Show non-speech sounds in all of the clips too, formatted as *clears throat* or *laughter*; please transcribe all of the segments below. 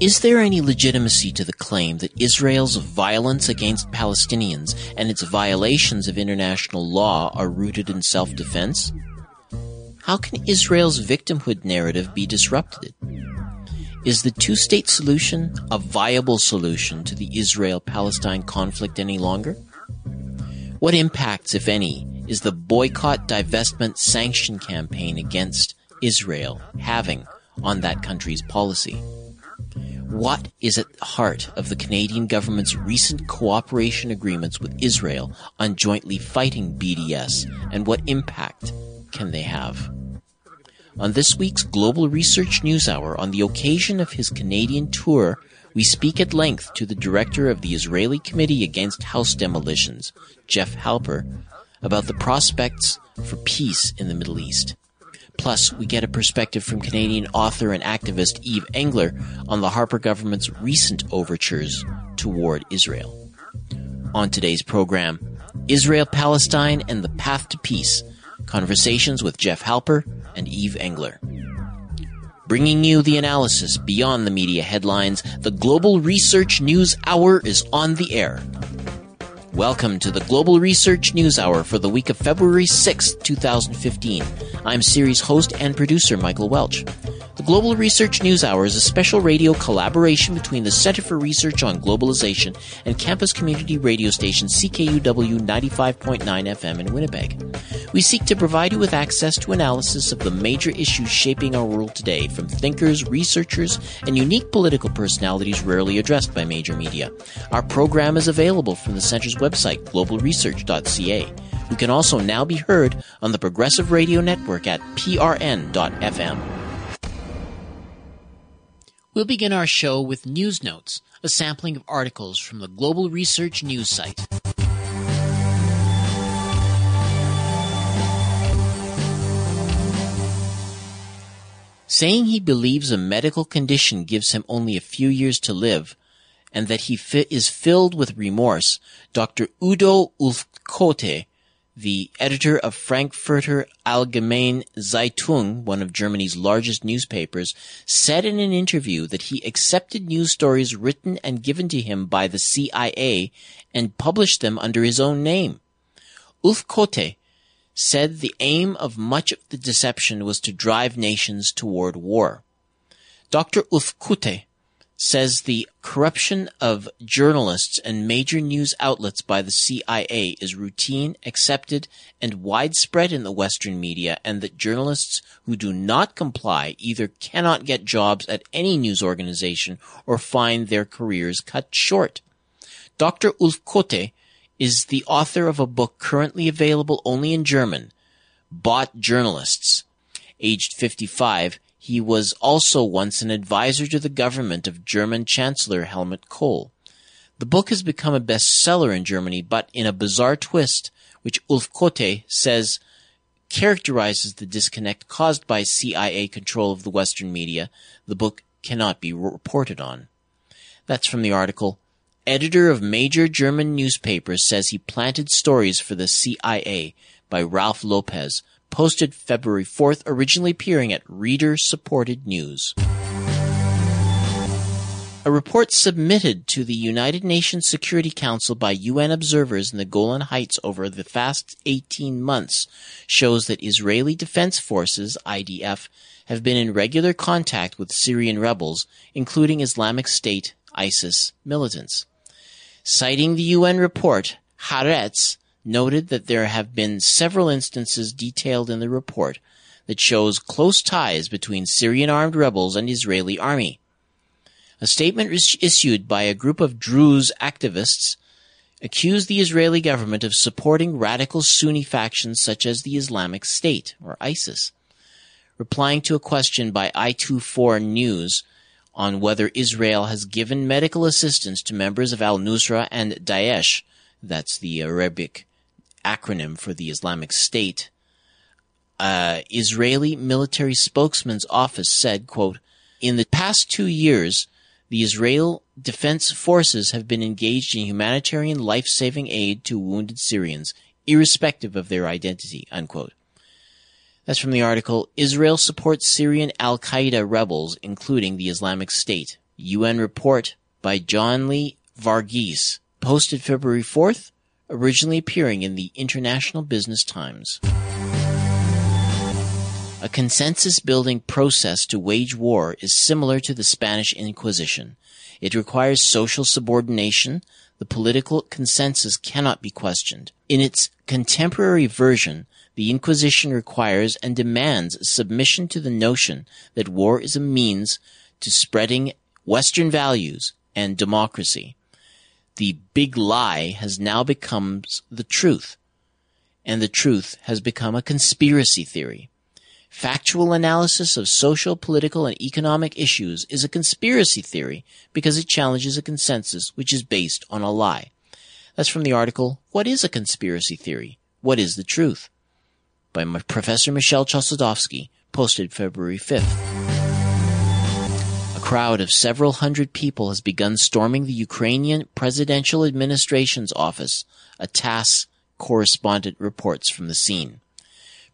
Is there any legitimacy to the claim that Israel's violence against Palestinians and its violations of international law are rooted in self defense? How can Israel's victimhood narrative be disrupted? Is the two state solution a viable solution to the Israel Palestine conflict any longer? What impacts, if any, is the boycott, divestment, sanction campaign against Israel having on that country's policy? What is at the heart of the Canadian government's recent cooperation agreements with Israel on jointly fighting BDS, and what impact can they have? On this week's Global Research News Hour, on the occasion of his Canadian tour, we speak at length to the director of the Israeli Committee Against House Demolitions, Jeff Halper, about the prospects for peace in the Middle East. Plus, we get a perspective from Canadian author and activist Yves Engler on the Harper government's recent overtures toward Israel. On today's program, Israel Palestine and the Path to Peace Conversations with Jeff Halper and Yves Engler. Bringing you the analysis beyond the media headlines, the Global Research News Hour is on the air. Welcome to the Global Research News Hour for the week of February 6, 2015. I'm series host and producer Michael Welch. The Global Research News Hour is a special radio collaboration between the Center for Research on Globalization and campus community radio station CKUW 95.9 FM in Winnipeg. We seek to provide you with access to analysis of the major issues shaping our world today from thinkers, researchers, and unique political personalities rarely addressed by major media. Our program is available from the Center's website, globalresearch.ca. We can also now be heard on the Progressive Radio Network at prn.fm. We'll begin our show with News Notes, a sampling of articles from the Global Research News site. Saying he believes a medical condition gives him only a few years to live, and that he fi- is filled with remorse, Dr. Udo Ulfkotte the editor of Frankfurter Allgemeine Zeitung, one of Germany's largest newspapers, said in an interview that he accepted news stories written and given to him by the CIA and published them under his own name. Ulfkotte said the aim of much of the deception was to drive nations toward war. Dr. Ulfkotte says the corruption of journalists and major news outlets by the CIA is routine, accepted, and widespread in the Western media, and that journalists who do not comply either cannot get jobs at any news organization or find their careers cut short. Dr. Ulfkotte is the author of a book currently available only in German, Bought Journalists. Aged 55, he was also once an advisor to the government of German Chancellor Helmut Kohl. The book has become a bestseller in Germany, but in a bizarre twist, which Ulfkotte says characterizes the disconnect caused by CIA control of the Western media, the book cannot be reported on. That's from the article. Editor of major German newspapers says he planted stories for the CIA by Ralph Lopez, posted February 4th, originally appearing at Reader Supported News. A report submitted to the United Nations Security Council by UN observers in the Golan Heights over the past 18 months shows that Israeli Defense Forces, IDF, have been in regular contact with Syrian rebels, including Islamic State, ISIS militants. Citing the UN report, Haaretz noted that there have been several instances detailed in the report that shows close ties between Syrian armed rebels and Israeli army. A statement issued by a group of Druze activists accused the Israeli government of supporting radical Sunni factions such as the Islamic State, or ISIS. Replying to a question by I24 News on whether Israel has given medical assistance to members of al-Nusra and Daesh, that's the Arabic acronym for the Islamic State, uh, Israeli military spokesman's office said, quote, in the past two years, the Israel Defense Forces have been engaged in humanitarian life-saving aid to wounded Syrians, irrespective of their identity, unquote. That's from the article Israel supports Syrian Al Qaeda rebels, including the Islamic State. UN report by John Lee Varghese, posted February 4th, originally appearing in the International Business Times. A consensus building process to wage war is similar to the Spanish Inquisition. It requires social subordination. The political consensus cannot be questioned. In its contemporary version, the Inquisition requires and demands submission to the notion that war is a means to spreading Western values and democracy. The big lie has now become the truth, and the truth has become a conspiracy theory. Factual analysis of social, political, and economic issues is a conspiracy theory because it challenges a consensus which is based on a lie. That's from the article, What is a Conspiracy Theory? What is the Truth? by Professor Michel Chossudovsky, posted February 5th. A crowd of several hundred people has begun storming the Ukrainian presidential administration's office, a TASS correspondent reports from the scene.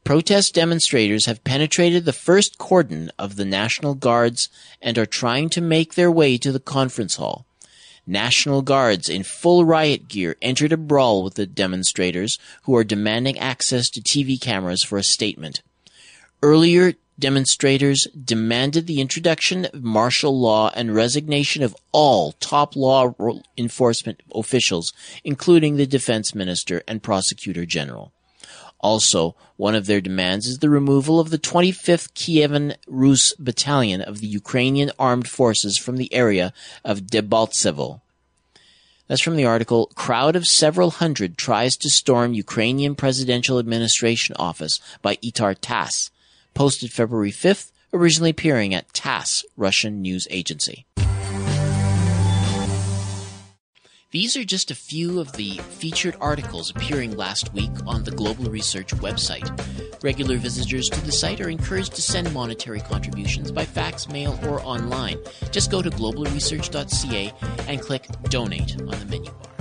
Protest demonstrators have penetrated the first cordon of the National Guards and are trying to make their way to the conference hall. National Guards in full riot gear entered a brawl with the demonstrators who are demanding access to TV cameras for a statement. Earlier, demonstrators demanded the introduction of martial law and resignation of all top law enforcement officials, including the defense minister and prosecutor general. Also, one of their demands is the removal of the 25th Kievan Rus Battalion of the Ukrainian Armed Forces from the area of Debaltsevo. That's from the article Crowd of Several Hundred Tries to Storm Ukrainian Presidential Administration Office by Itar TASS, posted February 5th, originally appearing at TASS, Russian news agency. These are just a few of the featured articles appearing last week on the Global Research website. Regular visitors to the site are encouraged to send monetary contributions by fax, mail, or online. Just go to globalresearch.ca and click Donate on the menu bar.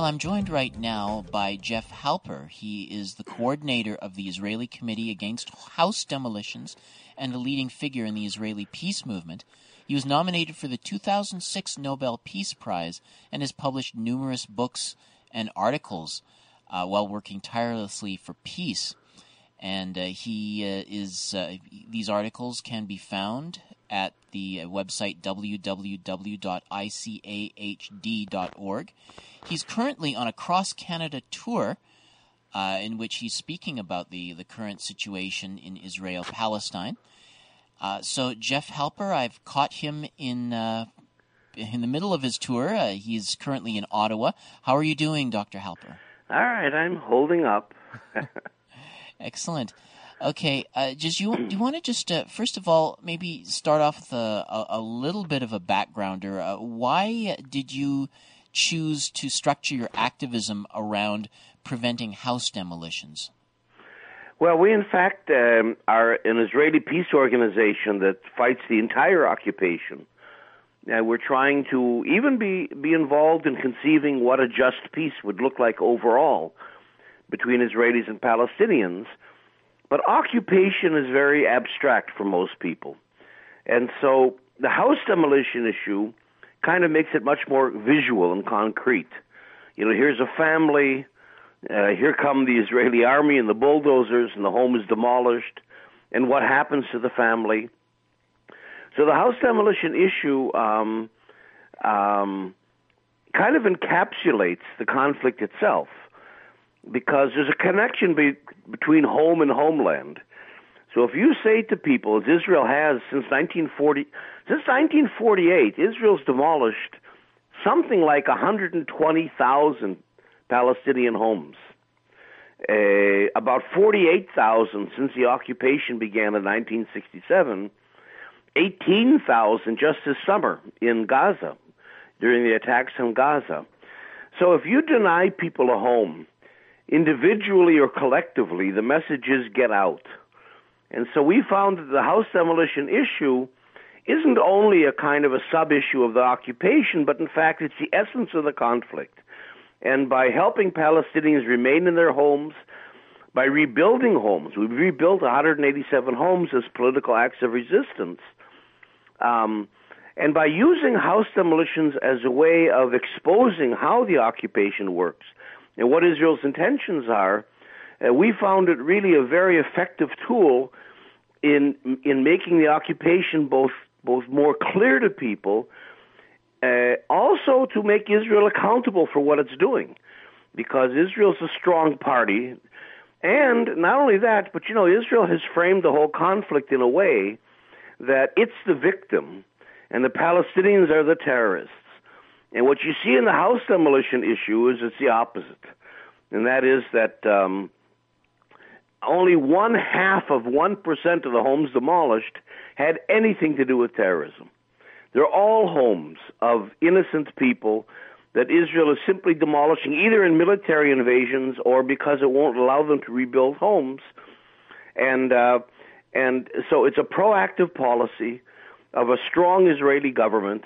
Well, I'm joined right now by Jeff Halper. He is the coordinator of the Israeli Committee Against House Demolitions and a leading figure in the Israeli peace movement. He was nominated for the 2006 Nobel Peace Prize and has published numerous books and articles uh, while working tirelessly for peace. And uh, he uh, is uh, these articles can be found at the website www.icahd.org. He's currently on a cross Canada tour uh, in which he's speaking about the, the current situation in Israel Palestine. Uh, so, Jeff Halper, I've caught him in, uh, in the middle of his tour. Uh, he's currently in Ottawa. How are you doing, Dr. Halper? All right, I'm holding up. *laughs* Excellent. Okay, uh, just you do you *clears throat* want to just uh, first of all maybe start off with a, a, a little bit of a backgrounder? Uh, why did you choose to structure your activism around preventing house demolitions? Well, we in fact um, are an Israeli peace organization that fights the entire occupation. And we're trying to even be, be involved in conceiving what a just peace would look like overall between Israelis and Palestinians. But occupation is very abstract for most people. And so the house demolition issue kind of makes it much more visual and concrete. You know, here's a family. Uh, here come the Israeli army and the bulldozers, and the home is demolished. And what happens to the family? So the house demolition issue um, um, kind of encapsulates the conflict itself because there's a connection be- between home and homeland. So if you say to people, as Israel has since 1940, since 1948, Israel's demolished something like 120,000 Palestinian homes. Uh, about 48,000 since the occupation began in 1967, 18,000 just this summer in Gaza during the attacks on Gaza. So if you deny people a home, individually or collectively, the messages get out. And so we found that the house demolition issue isn't only a kind of a sub issue of the occupation, but in fact, it's the essence of the conflict. And by helping Palestinians remain in their homes, by rebuilding homes, we've rebuilt 187 homes as political acts of resistance. Um, and by using house demolitions as a way of exposing how the occupation works and what Israel's intentions are, uh, we found it really a very effective tool in in making the occupation both both more clear to people, uh, also to make Israel accountable for what it's doing, because Israel's a strong party, and not only that, but you know Israel has framed the whole conflict in a way that it's the victim, and the Palestinians are the terrorists. And what you see in the house demolition issue is it's the opposite, and that is that. Um, only one half of 1% of the homes demolished had anything to do with terrorism. They're all homes of innocent people that Israel is simply demolishing either in military invasions or because it won't allow them to rebuild homes. And uh, and so it's a proactive policy of a strong Israeli government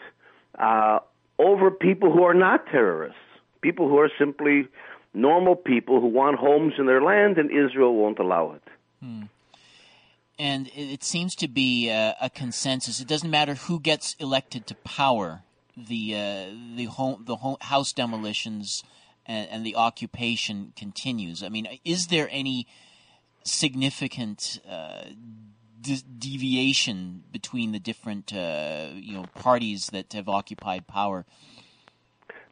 uh, over people who are not terrorists, people who are simply normal people who want homes in their land, and Israel won't allow it. Hmm. And it seems to be a, a, consensus. It doesn't matter who gets elected to power. The uh, the home the home, house demolitions and, and, the occupation continues. I mean, is there any significant uh, de- deviation between the different uh, you know parties that have occupied power?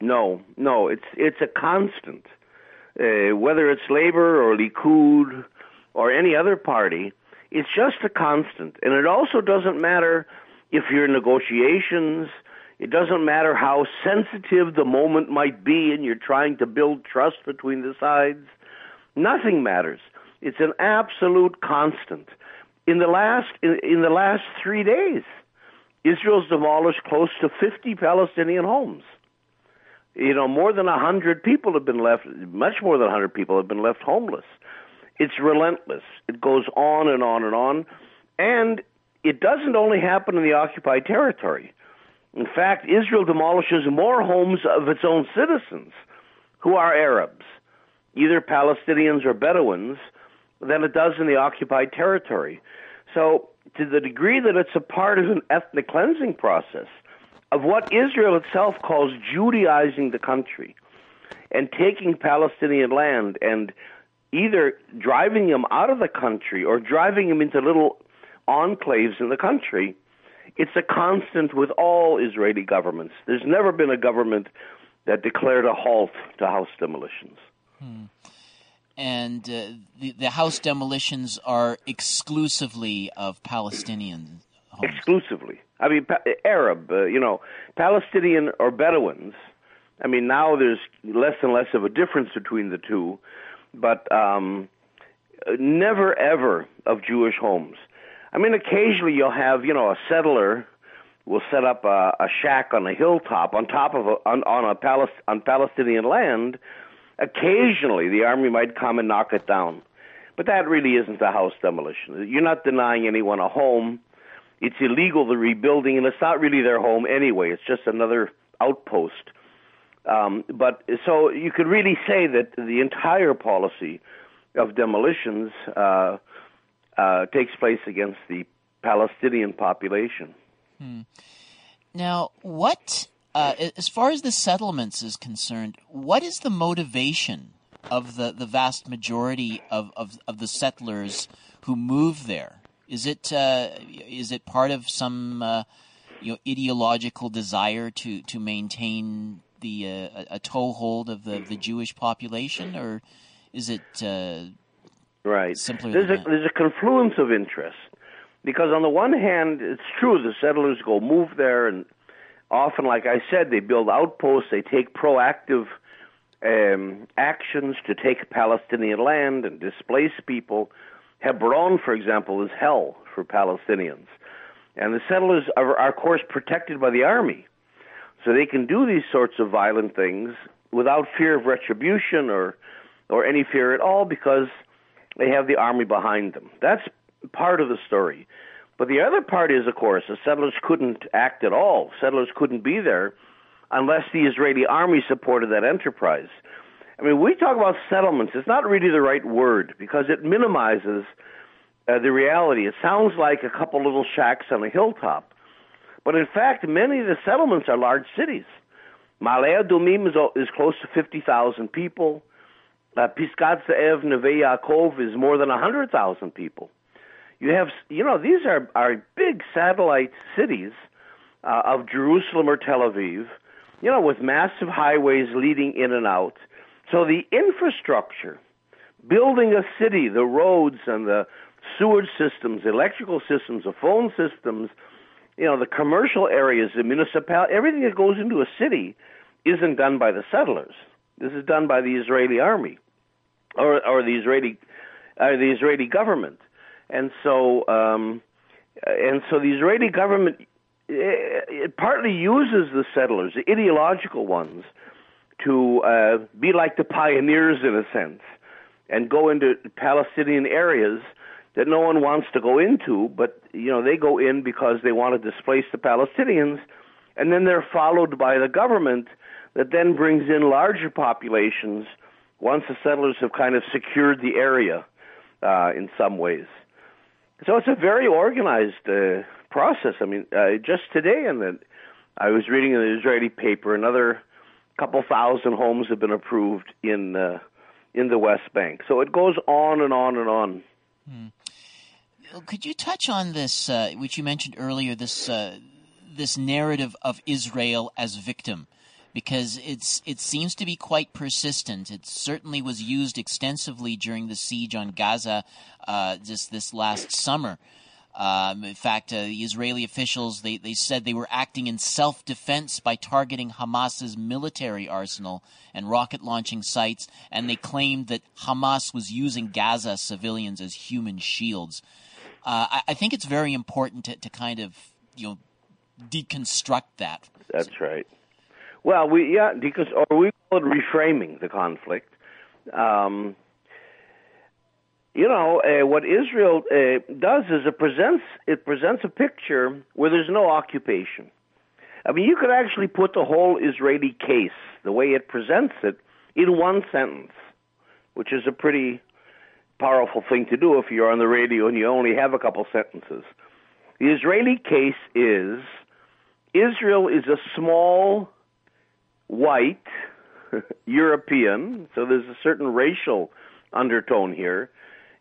No, no. It's it's a constant uh, whether it's Labor or Likud or any other party, it's just a constant. And it also doesn't matter if you're in negotiations, it doesn't matter how sensitive the moment might be and you're trying to build trust between the sides. Nothing matters. It's an absolute constant. In the last in, in the last 3 days, Israel's demolished close to 50 Palestinian homes you know, more than a hundred people have been left. Much more than a hundred people have been left homeless. It's relentless. It goes on and on and on, and it doesn't only happen in the occupied territory. In fact, Israel demolishes more homes of its own citizens, who are Arabs, either Palestinians or Bedouins, than it does in the occupied territory. So, to the degree that it's a part of an ethnic cleansing process, of what Israel itself calls Judaizing the country and taking Palestinian land and either driving them out of the country or driving them into little enclaves in the country. It's a constant with all Israeli governments. There's never been a government that declared a halt to house demolitions. Hmm. And uh, the, the house demolitions are exclusively of Palestinians homes. Exclusively. I mean, Arab, uh, you know, Palestinian or Bedouins. I mean, now there's less and less of a difference between the two, but um, never ever of Jewish homes. I mean, occasionally you'll have, you know, a settler will set up a, a shack on a hilltop on top of a, on, on a Palest, on Palestinian land. Occasionally, the army might come and knock it down, but that really isn't a house demolition. You're not denying anyone a home it's illegal the rebuilding, and it's not really their home anyway. It's just another outpost. Um, but so you could really say that the entire policy of demolitions uh, uh, takes place against the Palestinian population. Hmm. Now, what, uh, as far as the settlements is concerned, what is the motivation of the, the vast majority of, of, of the settlers who move there? Is it uh, is it part of some uh, you know ideological desire to to maintain the uh, a toehold of the the Jewish population, or is it uh, right? Simply there's a there's a confluence of interests because on the one hand, it's true the settlers go move there, and often, like I said, they build outposts, they take proactive um, actions to take Palestinian land and displace people Hebron, for example, is hell for Palestinians. And the settlers are, are, of course, protected by the army. So they can do these sorts of violent things without fear of retribution or or any fear at all because they have the army behind them. That's part of the story. But the other part is, of course, the settlers couldn't act at all. Settlers couldn't be there unless the Israeli army supported that enterprise. I mean, we talk about settlements. It's not really the right word because it minimizes uh, the reality. It sounds like a couple little shacks on a hilltop. But in fact, many of the settlements are large cities. Ma'ale Adumim is, is close to 50,000 people. Uh, Pisgat Ze'ev Neve Yaakov is more than 100,000 people. You have, you know, these are, are big satellite cities uh, of Jerusalem or Tel Aviv, you know, with massive highways leading in and out. So the infrastructure, building a city, the roads and the sewage systems, electrical systems, the phone systems, you know, the commercial areas, the municipality, everything that goes into a city isn't done by the settlers. This is done by the Israeli army or, or the Israeli, uh, the Israeli government. And so, um, and so the Israeli government it, it partly uses the settlers, the ideological ones, to uh, be like the pioneers in a sense, and go into Palestinian areas that no one wants to go into, but you know they go in because they want to displace the Palestinians, and then they're followed by the government that then brings in larger populations once the settlers have kind of secured the area uh, in some ways. So it's a very organized uh, process. I mean, uh, just today, in the I was reading in the Israeli paper, another couple thousand homes have been approved in uh, in the West Bank. So it goes on and on and on. Hmm. Could you touch on this, uh, which you mentioned earlier, this uh, this narrative of Israel as victim? Because it's it seems to be quite persistent. It certainly was used extensively during the siege on Gaza uh, just this last summer. Um, in fact, uh, the Israeli officials they, they said they were acting in self defense by targeting Hamas's military arsenal and rocket launching sites, and they claimed that Hamas was using Gaza civilians as human shields. Uh, I, I, think it's very important to, to kind of you know deconstruct that. That's right. Well, we yeah, because or we call it reframing the conflict. Um, you know uh, what Israel uh, does is it presents it presents a picture where there's no occupation. I mean, you could actually put the whole Israeli case, the way it presents it, in one sentence, which is a pretty powerful thing to do if you're on the radio and you only have a couple sentences. The Israeli case is Israel is a small, white *laughs* European, so there's a certain racial undertone here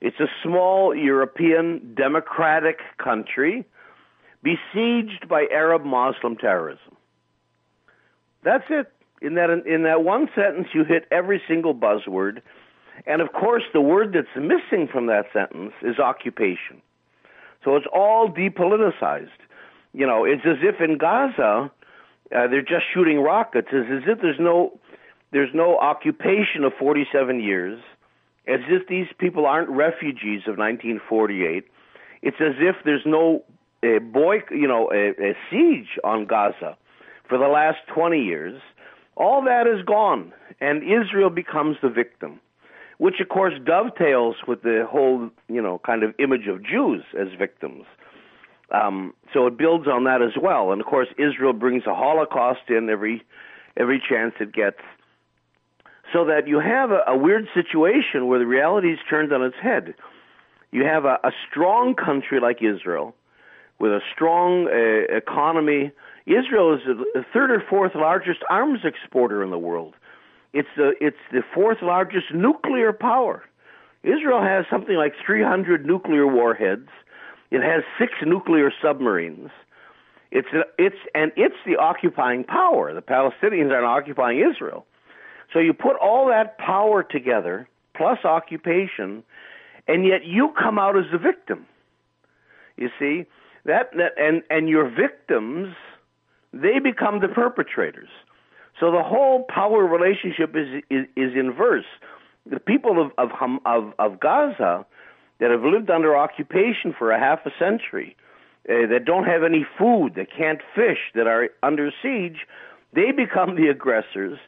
it's a small European democratic country besieged by Arab Muslim terrorism. That's it. In that in that one sentence, you hit every single buzzword, and of course, the word that's missing from that sentence is occupation. So it's all depoliticized. You know, it's as if in Gaza uh, they're just shooting rockets. It's as if there's no there's no occupation of 47 years as if these people aren't refugees of 1948. It's as if there's no uh, boy, you know, a, a siege on Gaza for the last 20 years. All that is gone, and Israel becomes the victim, which of course dovetails with the whole, you know, kind of image of Jews as victims. Um, so it builds on that as well, and of course Israel brings a Holocaust in every every chance it gets so that you have a, a weird situation where the reality is turned on its head. You have a, a strong country like Israel with a strong uh, economy. Israel is the third or fourth largest arms exporter in the world. It's the it's the fourth largest nuclear power. Israel has something like 300 nuclear warheads. It has six nuclear submarines. It's it's and it's the occupying power. The Palestinians are occupying Israel. So you put all that power together, plus occupation, and yet you come out as the victim. You see that, that and and your victims, they become the perpetrators. So the whole power relationship is is, is inverse. The people of, of of of Gaza that have lived under occupation for a half a century, uh, that don't have any food, that can't fish, that are under siege, they become the aggressors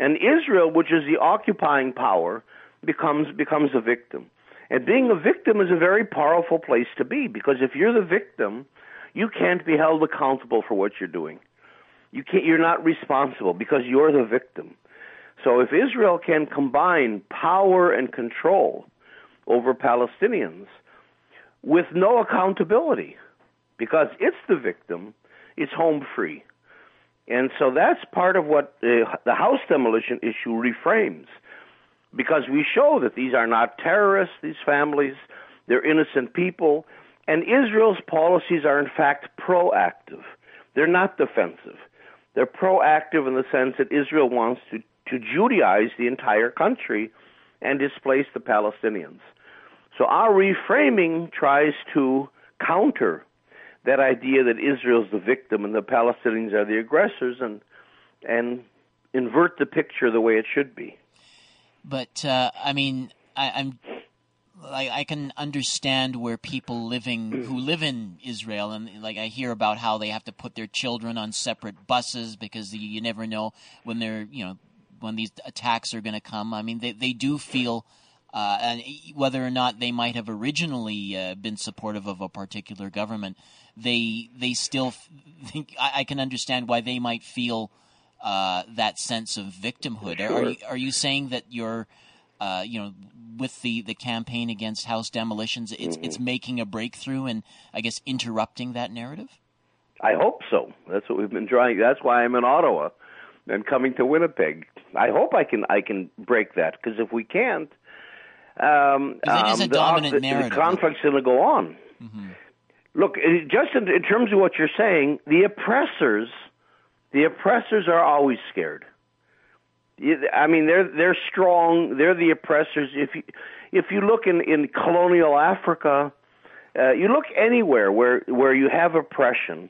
and Israel, which is the occupying power, becomes becomes a victim. And being a victim is a very powerful place to be because if you're the victim, you can't be held accountable for what you're doing. You can't, you're not responsible because you're the victim. So if Israel can combine power and control over Palestinians with no accountability, because it's the victim, it's home free. And so that's part of what uh, the house demolition issue reframes, because we show that these are not terrorists, these families, they're innocent people, and Israel's policies are in fact proactive. They're not defensive. They're proactive in the sense that Israel wants to, to Judaize the entire country and displace the Palestinians. So our reframing tries to counter that idea that Israel's the victim and the Palestinians are the aggressors and and invert the picture the way it should be. But uh, I mean, I, I'm I can understand where people living who live in Israel and like I hear about how they have to put their children on separate buses because you, you never know when they're you know when these attacks are going to come. I mean, they they do feel. Uh, and whether or not they might have originally uh, been supportive of a particular government, they they still think I, I can understand why they might feel uh, that sense of victimhood. Sure. Are, are, you, are you saying that you're uh, you know, with the, the campaign against house demolitions, it's mm-hmm. it's making a breakthrough and I guess interrupting that narrative. I hope so. That's what we've been trying. That's why I'm in Ottawa and coming to Winnipeg. I hope I can I can break that because if we can't, um, um, the, the, narrative. the conflict's going to go on. Mm-hmm. Look, just in, in terms of what you're saying, the oppressors, the oppressors are always scared. I mean, they're they're strong. They're the oppressors. If you if you look in in colonial Africa, uh, you look anywhere where where you have oppression,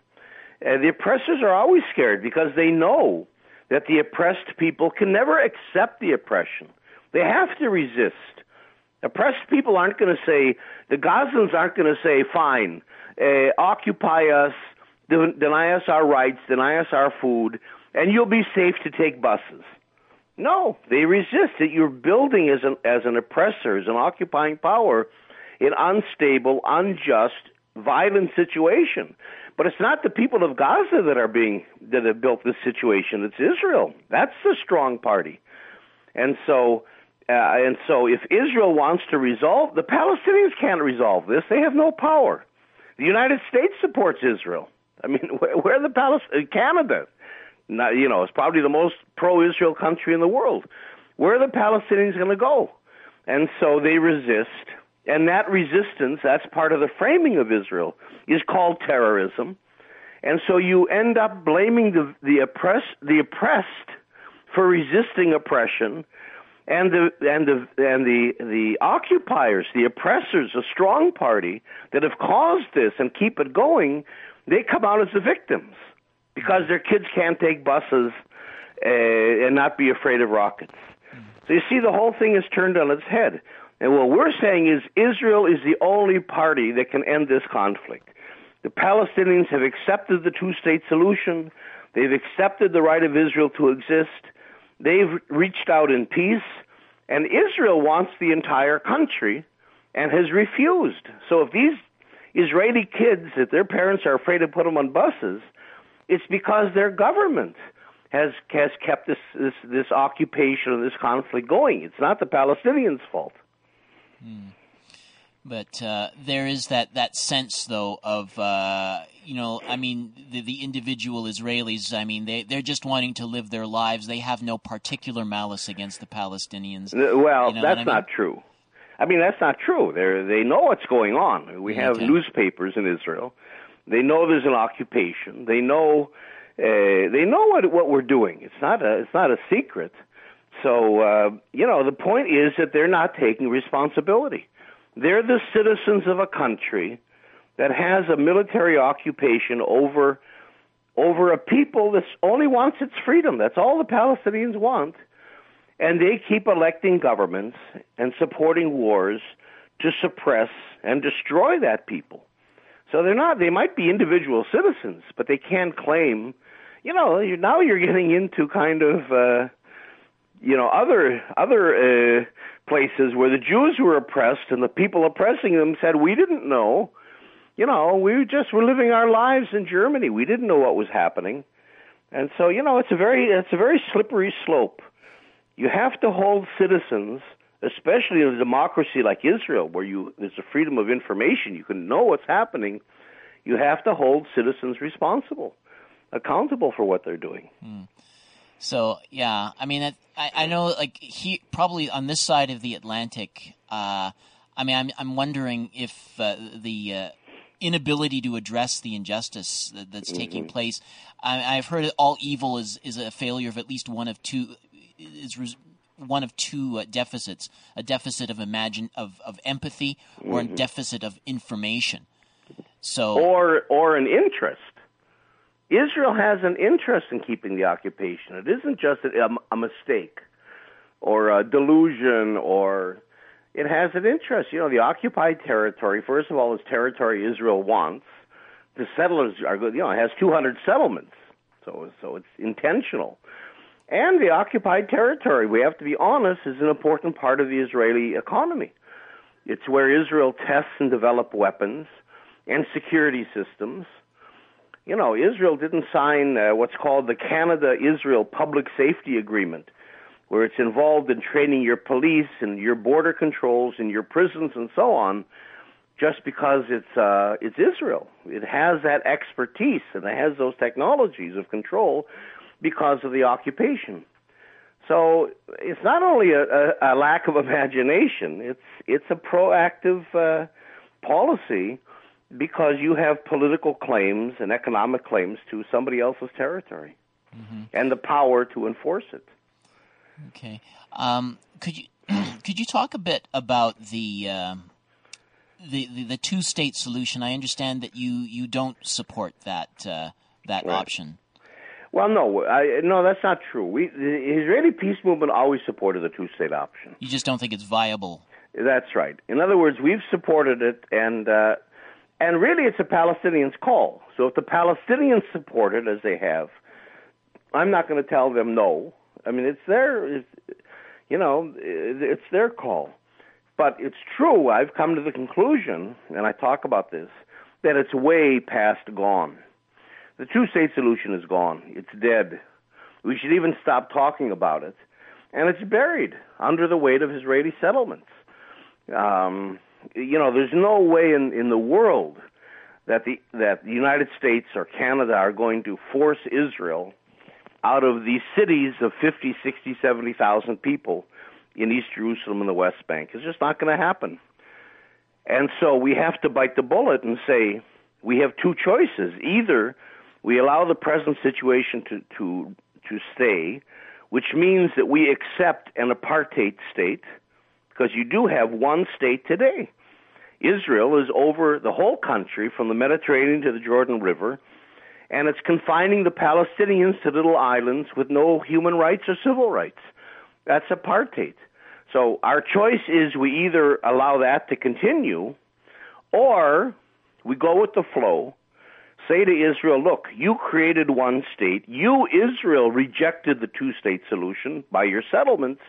uh, the oppressors are always scared because they know that the oppressed people can never accept the oppression. They have to resist. Oppressed people aren't going to say the Gazans aren't going to say, "Fine, uh, occupy us, deny us our rights, deny us our food, and you'll be safe to take buses." No, they resist it. You're building as an as an oppressor, as an occupying power, an unstable, unjust, violent situation. But it's not the people of Gaza that are being that have built this situation. It's Israel. That's the strong party. And so uh, and so if Israel wants to resolve the Palestinians can't resolve this. They have no power. The United States supports Israel. I mean, *laughs* where, where are the Palestinians? Canada not, you know, it's probably the most pro-Israel country in the world. Where are the Palestinians going to go? And so they resist, and that resistance, that's part of the framing of Israel, is called terrorism. And so you end up blaming the the oppressed the oppressed for resisting oppression, and the and the and the the occupiers, the oppressors, the strong party that have caused this and keep it going, they come out as the victims because their kids can't take buses uh, and not be afraid of rockets. So you see, the whole thing is turned on its head. And what we're saying is Israel is the only party that can end this conflict. The Palestinians have accepted the two state solution. They've accepted the right of Israel to exist. They've reached out in peace. And Israel wants the entire country and has refused. So if these Israeli kids, that their parents are afraid to put them on buses, it's because their government has has kept this this this occupation and this conflict going. It's not the Palestinians' fault. Hmm. But uh, there is that, that sense, though, of uh, you know, I mean, the, the individual Israelis. I mean, they they're just wanting to live their lives. They have no particular malice against the Palestinians. Well, you know that's I mean? not true. I mean, that's not true. They they know what's going on. We have Okay. newspapers in Israel. They know there's an occupation. They know uh, they know what what we're doing. It's not a it's not a secret. So uh, you know the point is that they're not taking responsibility. They're the citizens of a country that has a military occupation over over a people that only wants its freedom. That's all the Palestinians want. And they keep electing governments and supporting wars to suppress and destroy that people. So they're not. They might be individual citizens, but they can't claim. You know, you now you're getting into kind of, uh, you know, other other uh, places where the Jews were oppressed and the people oppressing them said, We didn't know. You know, we just were living our lives in Germany. We didn't know what was happening. And so, you know, it's a very it's a very slippery slope. You have to hold citizens, especially in a democracy like Israel, where you there's a freedom of information, you can know what's happening. You have to hold citizens responsible, accountable for what they're doing. Hmm. So yeah, I mean, I, I know like he probably on this side of the Atlantic. Uh, I mean, I'm I'm wondering if uh, the uh, inability to address the injustice that, that's mm-hmm. taking place. I, have heard all evil is is a failure of at least one of two is res, one of two uh, deficits: a deficit of imagine of of empathy or mm-hmm. a deficit of information. So or or an interest. Israel has an interest in keeping the occupation. It isn't just a, um, a mistake or a delusion or it has an interest. You know, the occupied territory, first of all, is territory Israel wants. The settlers are good. You know, it has 200 settlements, so so it's intentional. And the occupied territory, we have to be honest, is an important part of the Israeli economy. It's where Israel tests and develops weapons and security systems you know, Israel didn't sign uh, what's called the Canada Israel Public Safety Agreement, where it's involved in training your police and your border controls and your prisons and so on, just because it's uh, it's Israel. It has that expertise and it has those technologies of control because of the occupation. So it's not only a, a, a lack of imagination; it's it's a proactive uh, policy because you have political claims and economic claims to somebody else's territory mm-hmm. and the power to enforce it. Okay. Um, could you *clears throat* could you talk a bit about the, uh, the, the the two state solution? I understand that you, you don't support that uh, that right. option. Well, no, I, no, that's not true. We, the Israeli peace movement always supported the two state option. You just don't think it's viable. That's right. In other words, we've supported it, and uh, and really, it's a Palestinians' call. So if the Palestinians support it, as they have, I'm not going to tell them no. I mean, it's their, it's, you know, it's their call. But it's true. I've come to the conclusion, and I talk about this, that it's way past gone. The two-state solution is gone. It's dead. We should even stop talking about it, and it's buried under the weight of Israeli settlements. Um, you know, there's no way in in the world that the that the United States or Canada are going to force Israel out of these cities of 50, 60, 70,000 people in East Jerusalem and the West Bank. It's just not going to happen. And so we have to bite the bullet and say we have two choices. Either we allow the present situation to to to stay, which means that we accept an apartheid state because you do have one state today. Israel is over the whole country from the Mediterranean to the Jordan River, and it's confining the Palestinians to little islands with no human rights or civil rights. That's apartheid. So our choice is we either allow that to continue or we go with the flow, say to Israel, look, you created one state. You, Israel, rejected the two state solution by your settlements.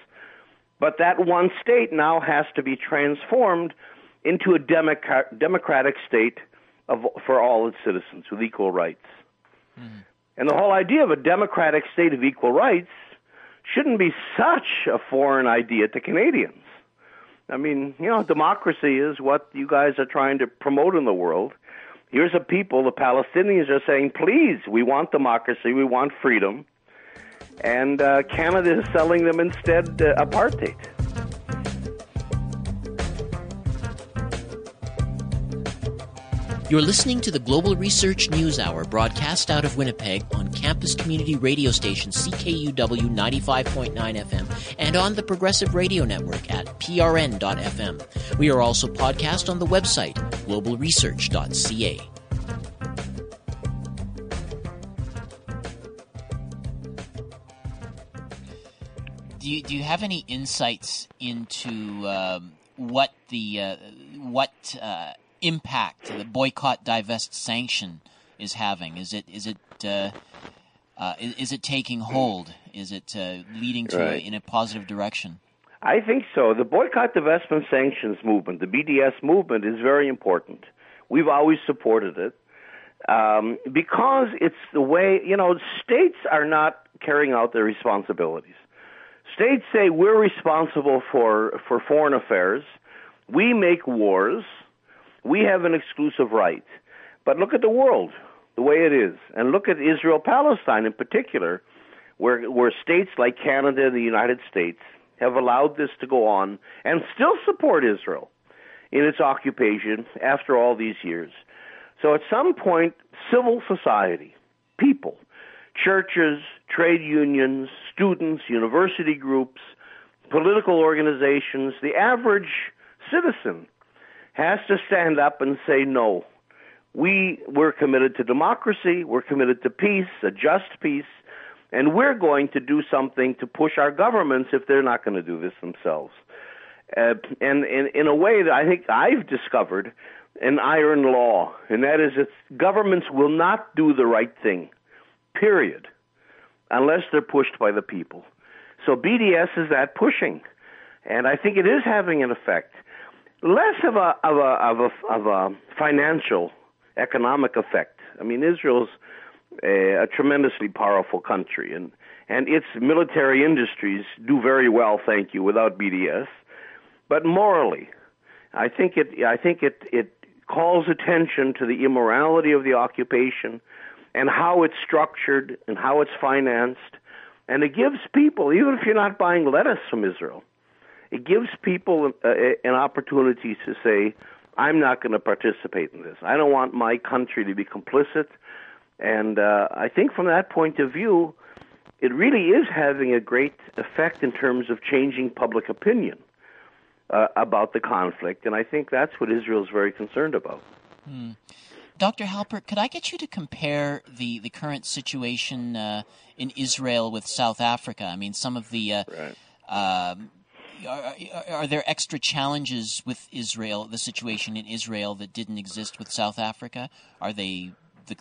But that one state now has to be transformed into a democrat, democratic state of, for all its citizens with equal rights. Mm. And the whole idea of a democratic state of equal rights shouldn't be such a foreign idea to Canadians. I mean, you know, democracy is what you guys are trying to promote in the world. Here's a people, the Palestinians are saying, please, we want democracy, we want freedom and uh, Canada is selling them instead uh, apartheid. You're listening to the Global Research News Hour broadcast out of Winnipeg on campus community radio station CKUW 95.9 FM and on the Progressive Radio Network at prn.fm. We are also podcast on the website globalresearch.ca. do you do you have any insights into um, what the uh, what uh, impact the boycott, divest, sanction is having? Is it is it uh, uh is, is, it taking hold? Is it uh, leading to right. a, in a positive direction? I think so. The boycott, divestment, sanctions movement, the BDS movement, is very important. We've always supported it um, because it's the way you know states are not carrying out their responsibilities. States say we're responsible for for foreign affairs. We make wars. We have an exclusive right. But look at the world, the way it is, and look at Israel Palestine in particular, where where states like Canada and the United States have allowed this to go on and still support Israel in its occupation after all these years. So at some point, civil society, people, churches, trade unions, students, university groups, political organizations, the average citizen has to stand up and say no. We we're committed to democracy, we're committed to peace, a just peace, and we're going to do something to push our governments if they're not going to do this themselves. Uh, and in, in a way that I think I've discovered an iron law, and that is that governments will not do the right thing, period, unless they're pushed by the people. So BDS is that pushing, and I think it is having an effect. Less of a of a of a of a financial economic effect. I mean, Israel's a, a tremendously powerful country, and and its military industries do very well, thank you, without BDS. But morally, I think it I think it it calls attention to the immorality of the occupation and how it's structured and how it's financed. And it gives people, even if you're not buying lettuce from Israel, it gives people uh, an opportunity to say, I'm not going to participate in this. I don't want my country to be complicit. And uh, I think from that point of view, it really is having a great effect in terms of changing public opinion uh, about the conflict, and I think that's what Israel is very concerned about. Hmm. Dr. Halper, could I get you to compare the, the current situation uh, in Israel with South Africa? I mean, some of the. Uh, right. Um, are, are, there extra challenges with Israel, the situation in Israel that didn't exist with South Africa? Are they the,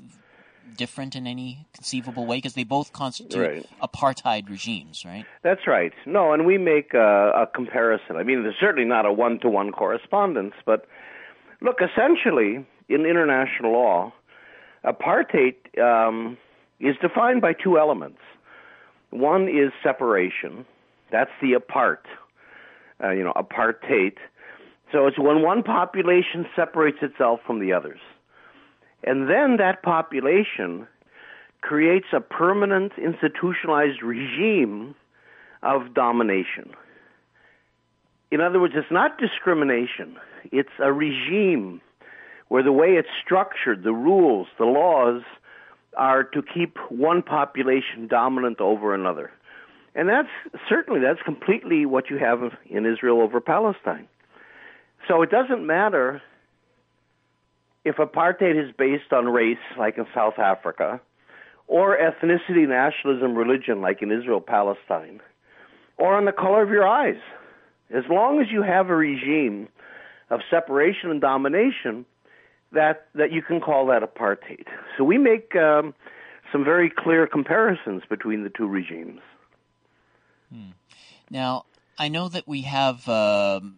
different in any conceivable way? Because they both constitute right. apartheid regimes, right? That's right. No, and we make a, a comparison. I mean, there's certainly not a one to one correspondence, but look, essentially, in international law, apartheid um, is defined by two elements. One is separation. That's the apart, uh, you know, apartheid. So it's when one population separates itself from the others. And then that population creates a permanent institutionalized regime of domination. In other words, it's not discrimination, it's a regime where the way it's structured, the rules, the laws, are to keep one population dominant over another. And that's certainly that's completely what you have in Israel over Palestine. So it doesn't matter if apartheid is based on race, like in South Africa, or ethnicity, nationalism, religion, like in Israel Palestine, or on the color of your eyes, as long as you have a regime of separation and domination, that that you can call that apartheid. So we make um, some very clear comparisons between the two regimes. Hmm. Now, I know that we have. Um,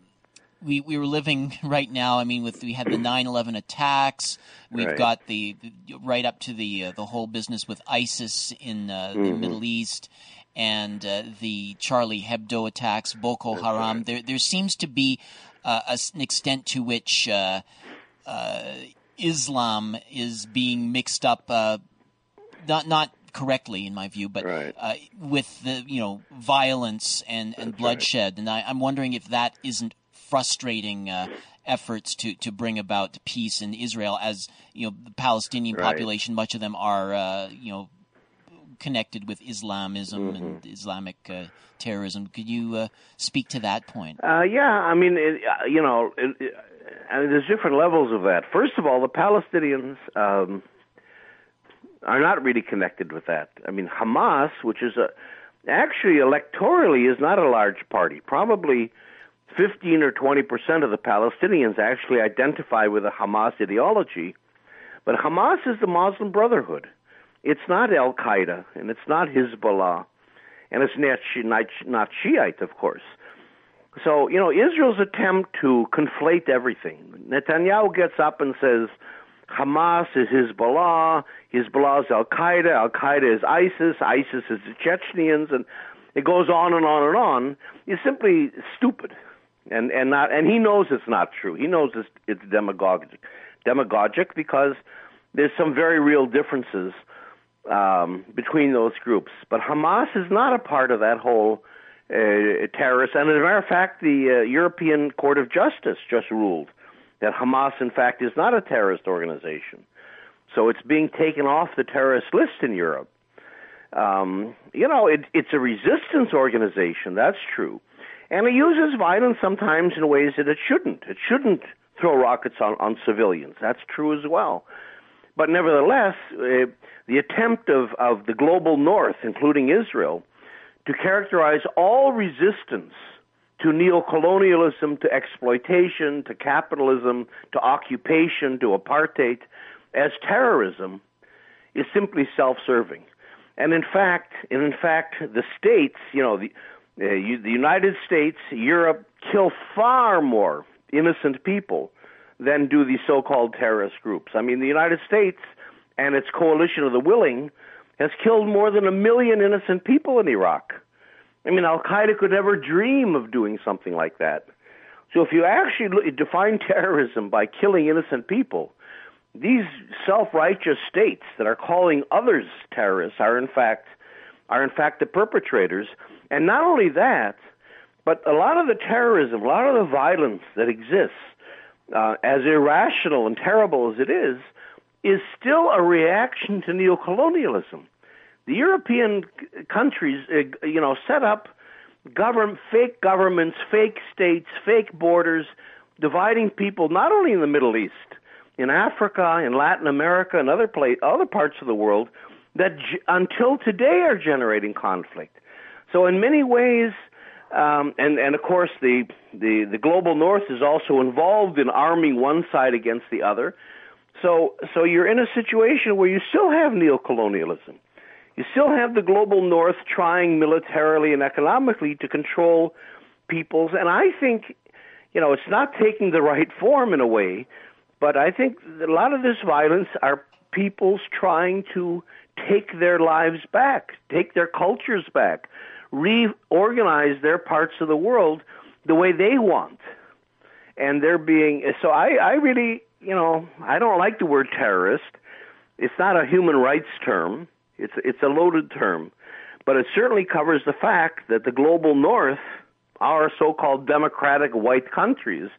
we we were living *laughs* right now. I mean, with we had the 9/11 attacks. We've right. got the, right up to the uh, the whole business with ISIS in uh, mm-hmm. the Middle East, and uh, the Charlie Hebdo attacks, Boko Haram. Right. There there seems to be uh, an extent to which uh, Islam is being mixed up. not not correctly in my view, but right. uh, with the you know violence and, and bloodshed, right. and I, am wondering if that isn't frustrating uh, efforts to, to bring about peace in Israel, as you know, the Palestinian right. population, much of them are uh, you know connected with Islamism mm-hmm. and Islamic uh, terrorism. Could you uh, speak to that point? Uh, yeah, I mean, it, uh, you know, it, it, I mean, there's different levels of that. First of all, the Palestinians. Um, are not really connected with that. I mean, Hamas, which is a actually electorally is not a large party. Probably 15 or 20 percent of the Palestinians actually identify with the Hamas ideology, but Hamas is the Muslim Brotherhood. It's not Al Qaeda and it's not Hezbollah, and it's not, Shiite, of course. So, you know, Israel's attempt to conflate everything. Netanyahu gets up and says Hamas is Hezbollah, Hezbollah is Al Qaeda, Al Qaeda is ISIS, ISIS is the Chechens, and it goes on and on and on. Is simply stupid, and and not and he knows it's not true. He knows it's, it's demagogic, demagogic because there's some very real differences um, between those groups. But Hamas is not a part of that whole uh, terrorist. And as a matter of fact, the uh, European Court of Justice just ruled that Hamas, in fact, is not a terrorist organization. So it's being taken off the terrorist list in Europe. Um, you know, it, it's a resistance organization, that's true. And it uses violence sometimes in ways that it shouldn't. It shouldn't throw rockets on, on civilians. That's true as well. But nevertheless, uh, the attempt of, of the global north, including Israel, to characterize all resistance to neocolonialism, to exploitation, to capitalism, to occupation, to apartheid as terrorism is simply self-serving. And in fact, and in fact, the states, you know, the, uh, you, the United States, Europe, kill far more innocent people than do these so-called terrorist groups. I mean, the United States and its coalition of the willing has killed more than a million innocent people in Iraq. I mean, Al Qaeda could never dream of doing something like that. So if you actually define terrorism by killing innocent people, these self-righteous states that are calling others terrorists are in fact are in fact the perpetrators. And not only that, but a lot of the terrorism, a lot of the violence that exists, uh, as irrational and terrible as it is, is still a reaction to neocolonialism. The European countries, uh, you know, set up government, fake governments, fake states, fake borders, dividing people not only in the Middle East, in Africa, in Latin America, and other place, other parts of the world that j- until today are generating conflict. So in many ways, um, and and of course the, the the global north is also involved in arming one side against the other. So so you're in a situation where you still have neocolonialism. You still have the global north trying militarily and economically to control peoples, and I think, you know, it's not taking the right form in a way, but I think a lot of this violence are peoples trying to take their lives back, take their cultures back, reorganize their parts of the world the way they want. And they're being so I, I really you know, I don't like the word terrorist. It's not a human rights term. It's it's a loaded term, but it certainly covers the fact that the global north, our so-called democratic white countries,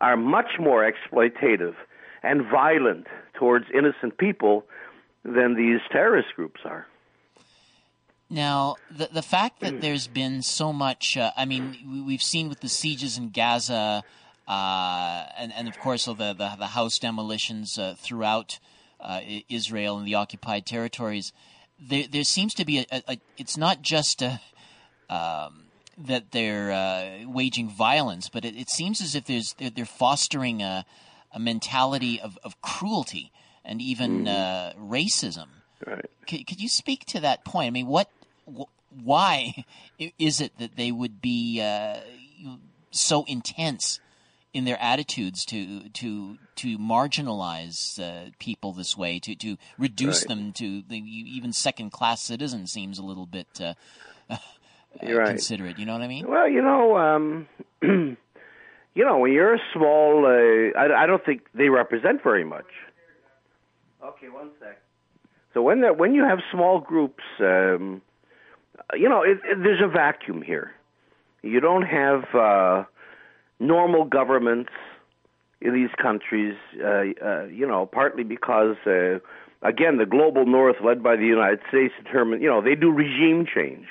are much more exploitative and violent towards innocent people than these terrorist groups are. Now, the the fact that there's been so much, uh, I mean, we've seen with the sieges in Gaza, uh, and and of course the the, the house demolitions uh, throughout uh, Israel and the occupied territories there, there seems to be a, a, a it's not just a, um, that they're uh, waging violence, but it, it, seems as if there's they're, they're fostering a, a mentality of, of cruelty and even mm. uh, racism. Right. Could, could you speak to that point? I mean, what, wh- why *laughs* is it that they would be uh, so intense in their attitudes to to to marginalize uh, people this way, to to reduce right. them to the, even second class citizens seems a little bit uh, uh, right. considerate. You know what I mean? Well, you know, um, *clears throat* you know, when you're a small, uh, I, I don't think they represent very much. Okay, one sec. So when the, when you have small groups, um, you know, it, it, there's a vacuum here. You don't have uh, normal governments in these countries, uh, uh, you know, partly because, uh, again, the global north, led by the United States, determine, you know, they do regime change.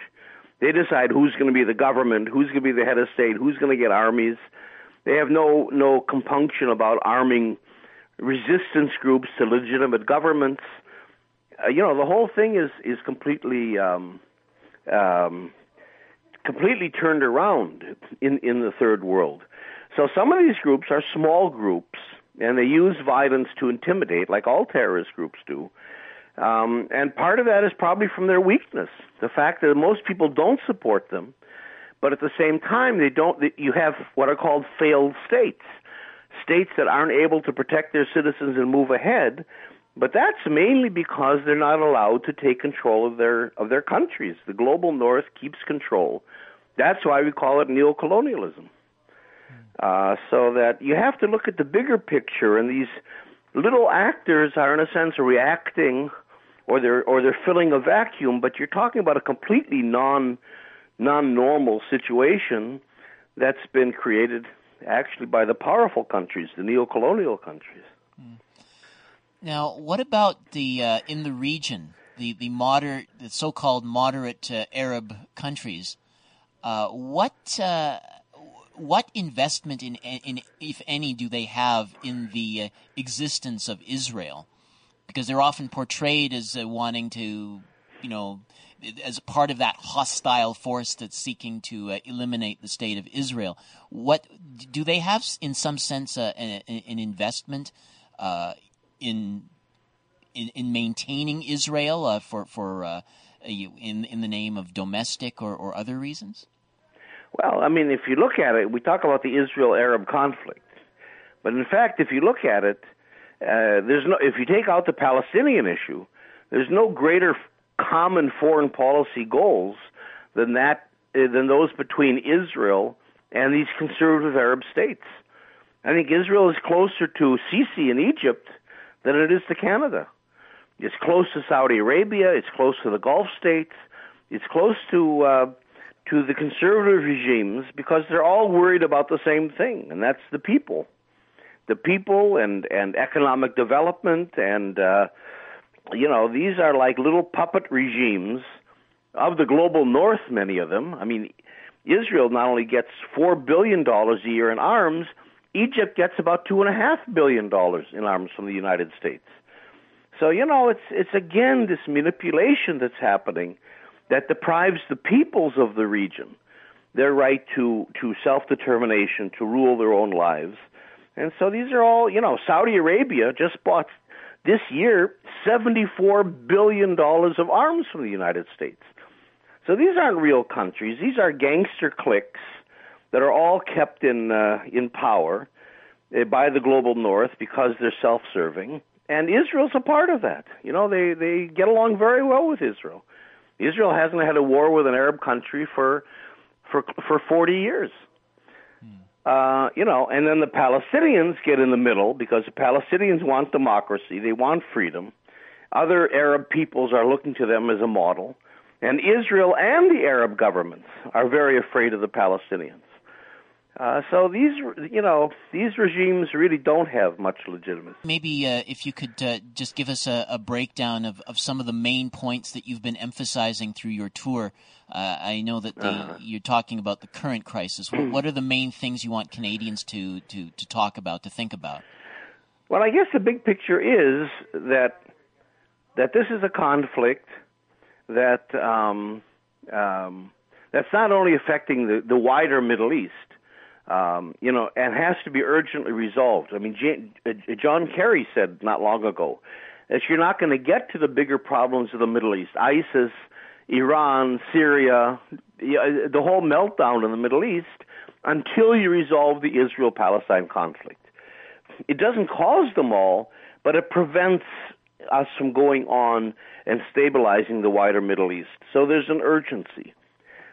They decide who's going to be the government, who's going to be the head of state, who's going to get armies. They have no no compunction about arming resistance groups to legitimate governments. Uh, you know, the whole thing is is completely um, um, completely turned around in in the third world. So some of these groups are small groups, and they use violence to intimidate, like all terrorist groups do. Um, and part of that is probably from their weakness, the fact that most people don't support them. but at the same time, they don't. You have what are called failed states, states that aren't able to protect their citizens and move ahead. But that's mainly because they're not allowed to take control of their of their countries. The global north keeps control. That's why we call it neocolonialism. Uh, so that you have to look at the bigger picture, and these little actors are, in a sense, reacting, or they're or they're filling a vacuum. But you're talking about a completely non non normal situation that's been created actually by the powerful countries, the neo-colonial countries. Now, what about the uh, in the region, the the moderate, the so-called moderate uh, Arab countries? Uh, what uh, what investment in, in, if any, do they have in the uh, existence of Israel? Because they're often portrayed as uh, wanting to, you know, as part of that hostile force that's seeking to uh, eliminate the state of Israel. What do they have, in some sense, uh, an, an, investment uh, in, in, in maintaining Israel uh, for for in in the name of domestic or, or other reasons? Well, I mean, if you look at it, we talk about the Israel-Arab conflict, but in fact, if you look at it, uh, there's no. If you take out the Palestinian issue, there's no greater common foreign policy goals than that uh, than those between Israel and these conservative Arab states. I think Israel is closer to Sisi in Egypt than it is to Canada. It's close to Saudi Arabia. It's close to the Gulf states. It's close to uh, to the conservative regimes because they're all worried about the same thing, and that's the people, the people, and and economic development, and uh, you know these are like little puppet regimes of the global north. Many of them. I mean, Israel not only gets four billion dollars a year in arms, Egypt gets about two and a half billion dollars in arms from the United States. So you know, it's it's again this manipulation that's happening that deprives the peoples of the region their right to, to self determination, to rule their own lives. And so these are all, you know, Saudi Arabia just bought this year $74 billion of arms from the United States. So these aren't real countries. These are gangster cliques that are all kept in, uh, in power uh, by the global north because they're self serving. And Israel's a part of that. You know, they, they get along very well with Israel. Israel hasn't had a war with an Arab country for for for 40 years. Hmm. Uh, you know, and then the Palestinians get in the middle because the Palestinians want democracy, they want freedom. Other Arab peoples are looking to them as a model, and Israel and the Arab governments are very afraid of the Palestinians. Uh, so these, you know, these regimes really don't have much legitimacy. Maybe uh, if you could uh, just give us a, a, breakdown of, of some of the main points that you've been emphasizing through your tour. Uh, I know that the, uh-huh. you're talking about the current crisis. What, what, are the main things you want Canadians to, to, to talk about, to think about? Well, I guess the big picture is that that this is a conflict that um, um, that's not only affecting the, the wider Middle East um, you know, and has to be urgently resolved. I mean, uh, John Kerry said not long ago that you're not going to get to the bigger problems of the Middle East, ISIS, Iran, Syria, the whole meltdown in the Middle East, until you resolve the Israel-Palestine conflict. It doesn't cause them all, but it prevents us from going on and stabilizing the wider Middle East. So there's an urgency.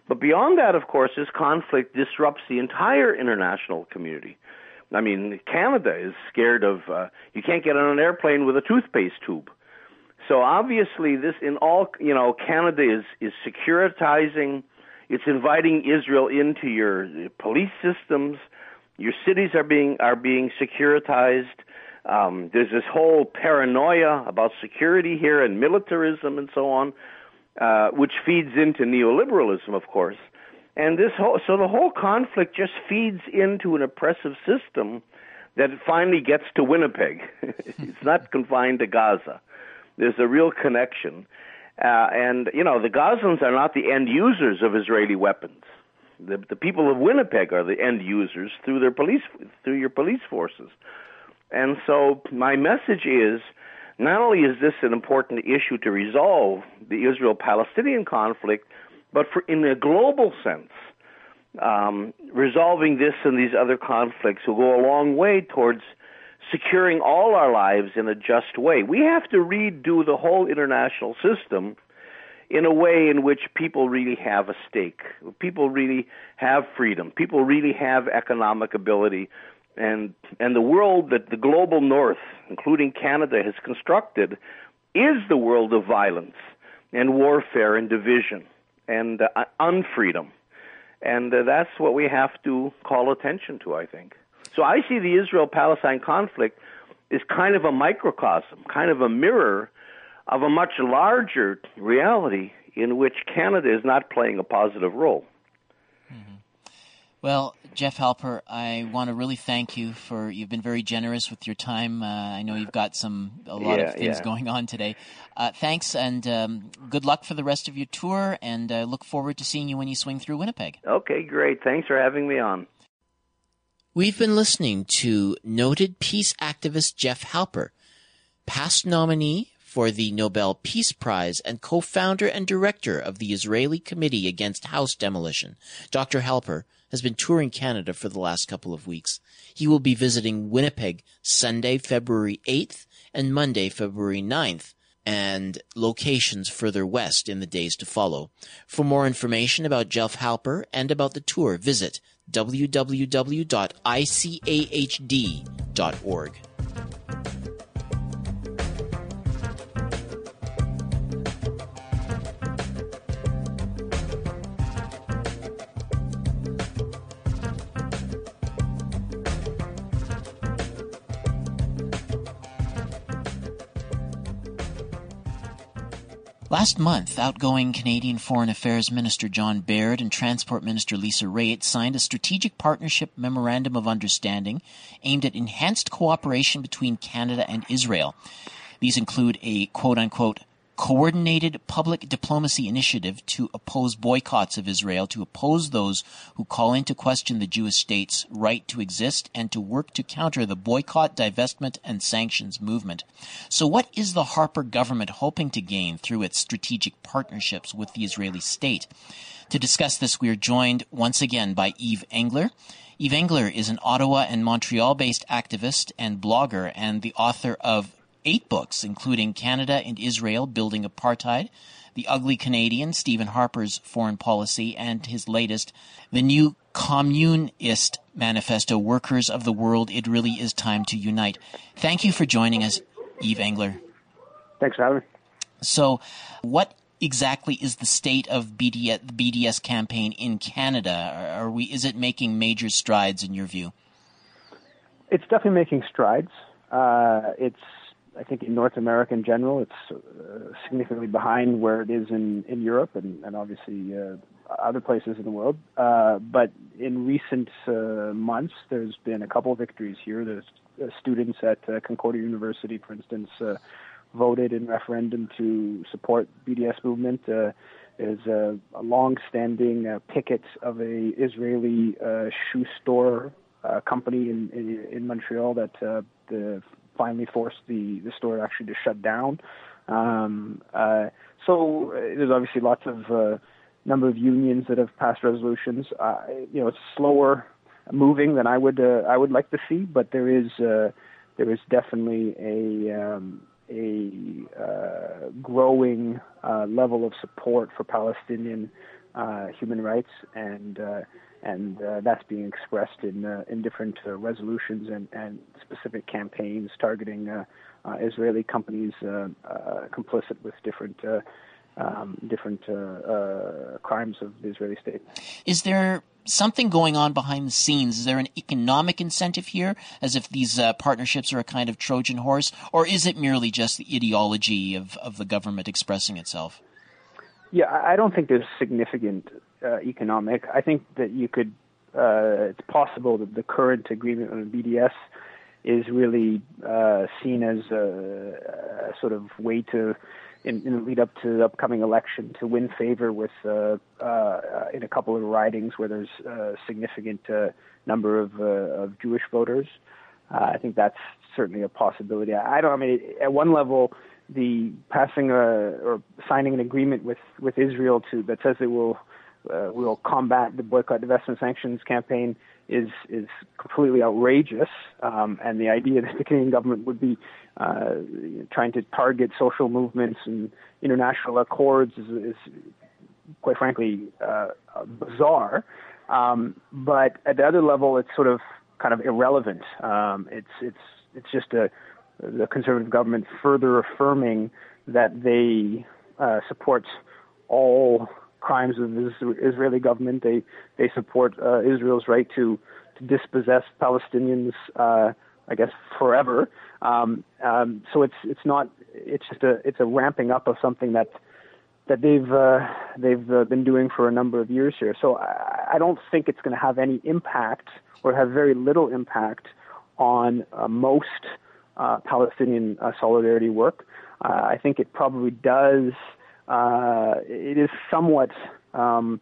But beyond that, of course, this conflict disrupts the entire international community. I mean, Canada is scared of uh, you can't get on an airplane with a toothpaste tube. So obviously, this in all you know, Canada is is securitizing. It's inviting Israel into your police systems. Your cities are being are being securitized. Um, there's this whole paranoia about security here and militarism and so on. Uh, which feeds into neoliberalism, of course. And this whole, so the whole conflict just feeds into an oppressive system that finally gets to Winnipeg. *laughs* it's not confined to Gaza. There's a real connection. Uh, and, you know, the Gazans are not the end users of Israeli weapons. The, the people of Winnipeg are the end users through their police, through your police forces. And so my message is not only is this an important issue to resolve the Israel Palestinian conflict, but for, in a global sense, um, resolving this and these other conflicts will go a long way towards securing all our lives in a just way. We have to redo the whole international system in a way in which people really have a stake. People really have freedom. People really have economic ability. And and the world that the global north, including Canada, has constructed is the world of violence and warfare and division and uh, unfreedom. And uh, that's what we have to call attention to, I think. So I see the Israel Palestine conflict is kind of a microcosm, kind of a mirror of a much larger reality in which Canada is not playing a positive role. Well, Jeff Halper, I want to really thank you for you've been very generous with your time. Uh, I know you've got some a lot yeah, of things yeah. going on today. Uh, thanks and um, good luck for the rest of your tour, and uh, look forward to seeing you when you swing through Winnipeg. Okay, great. Thanks for having me on. We've been listening to noted peace activist Jeff Halper, past nominee for the Nobel Peace Prize and co-founder and director of the Israeli Committee Against House Demolition. Dr. Halper has been touring Canada for the last couple of weeks. He will be visiting Winnipeg Sunday, February 8th and Monday, February 9th and locations further west in the days to follow. For more information about Jeff Halper and about the tour, visit www.icahd.org. Last month, outgoing Canadian Foreign Affairs Minister John Baird and Transport Minister Lisa Raitt signed a strategic partnership memorandum of understanding aimed at enhanced cooperation between Canada and Israel. These include a quote unquote coordinated public diplomacy initiative to oppose boycotts of Israel, to oppose those who call into question the Jewish state's right to exist, and to work to counter the boycott, divestment, and sanctions movement. So, what is the Harper government hoping to gain through its strategic partnerships with the Israeli state? To discuss this, we are joined once again by Yves Engler. Yves Engler is an Ottawa and Montreal based activist and blogger and the author of eight books, including Canada and Israel Building Apartheid, The Ugly Canadian, Stephen Harper's Foreign Policy, and his latest, The New Communist Manifesto Workers of the World It Really Is Time to Unite. Thank you for joining us, Yves Engler. Thanks for having me. So, what exactly is the state of BDS, the BDS campaign in Canada? Are we, is it making major strides in your view? It's definitely making strides. Uh, it's I think in North America in general, it's uh, significantly behind where it is in, in Europe and, and obviously uh, other places in the world. Uh, but in recent uh, months, there's been a couple of victories here. There's uh, students at uh, Concordia University, for instance, voted in referendum to support BDS movement. there's a, a long-standing picket of a Israeli shoe store company in, in, in Montreal that the finally forced the the store actually to shut down. Um, uh, so uh, there's obviously lots of uh, number of unions that have passed resolutions. Uh, you know, it's slower moving than I would uh, I would like to see, but there is uh, there is definitely a um, a uh, growing uh, level of support for Palestinian uh, human rights and uh, and uh, that's being expressed in uh, in different uh, resolutions and, and specific campaigns targeting uh, uh, Israeli companies uh, complicit with different. Um, different crimes of the Israeli state. Is there something going on behind the scenes? Is there an economic incentive here, as if these partnerships are a kind of Trojan horse, or is it merely just the ideology of, of the government expressing itself? Yeah, I don't think there's significant uh, economic. I think that you could. Uh, it's possible that the current agreement on BDS is really uh, seen as a, a, sort of way to, in, in the lead up to the upcoming election, to win favor with uh, uh, in a couple of ridings where there's a significant uh, number of, of Jewish voters. I think that's certainly a possibility. I don't. I mean, at one level, the passing a, or signing an agreement with with Israel to that says it will uh, will combat the boycott, divestment, sanctions campaign is is completely outrageous. Um, and the idea *laughs* that the Canadian government would be uh, trying to target social movements and international accords is, is quite frankly uh, bizarre. Um, but at the other level, it's sort of kind of irrelevant. Um, it's it's it's just a the conservative government further affirming that they uh, support all crimes of the Israeli government. They they support uh, Israel's right to to dispossess Palestinians. Uh, I guess forever. Um, um, so it's it's not it's just a it's a ramping up of something that that they've uh, they've uh, been doing for a number of years here. So I, I don't think it's going to have any impact or have very little impact on uh, most uh, Palestinian uh, solidarity work. Uh, I think it probably does. it is somewhat. Um,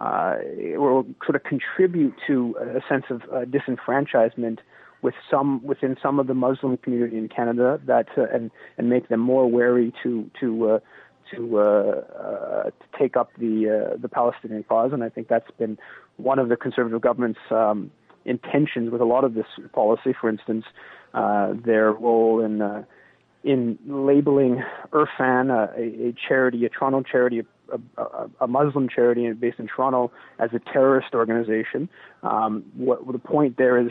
it will sort of contribute to a sense of disenfranchisement with some within some of the Muslim community in Canada that uh, and and make them more wary to to uh, to, uh, uh, to take up the uh, the Palestinian cause, and I think that's been one of the conservative government's um, intentions with a lot of this policy. For instance, uh, their role in uh, in labeling Irfan, uh, a, a charity, a Toronto charity, a, a, a, Muslim charity based in Toronto, as a terrorist organization. Um, what, what, the point there is,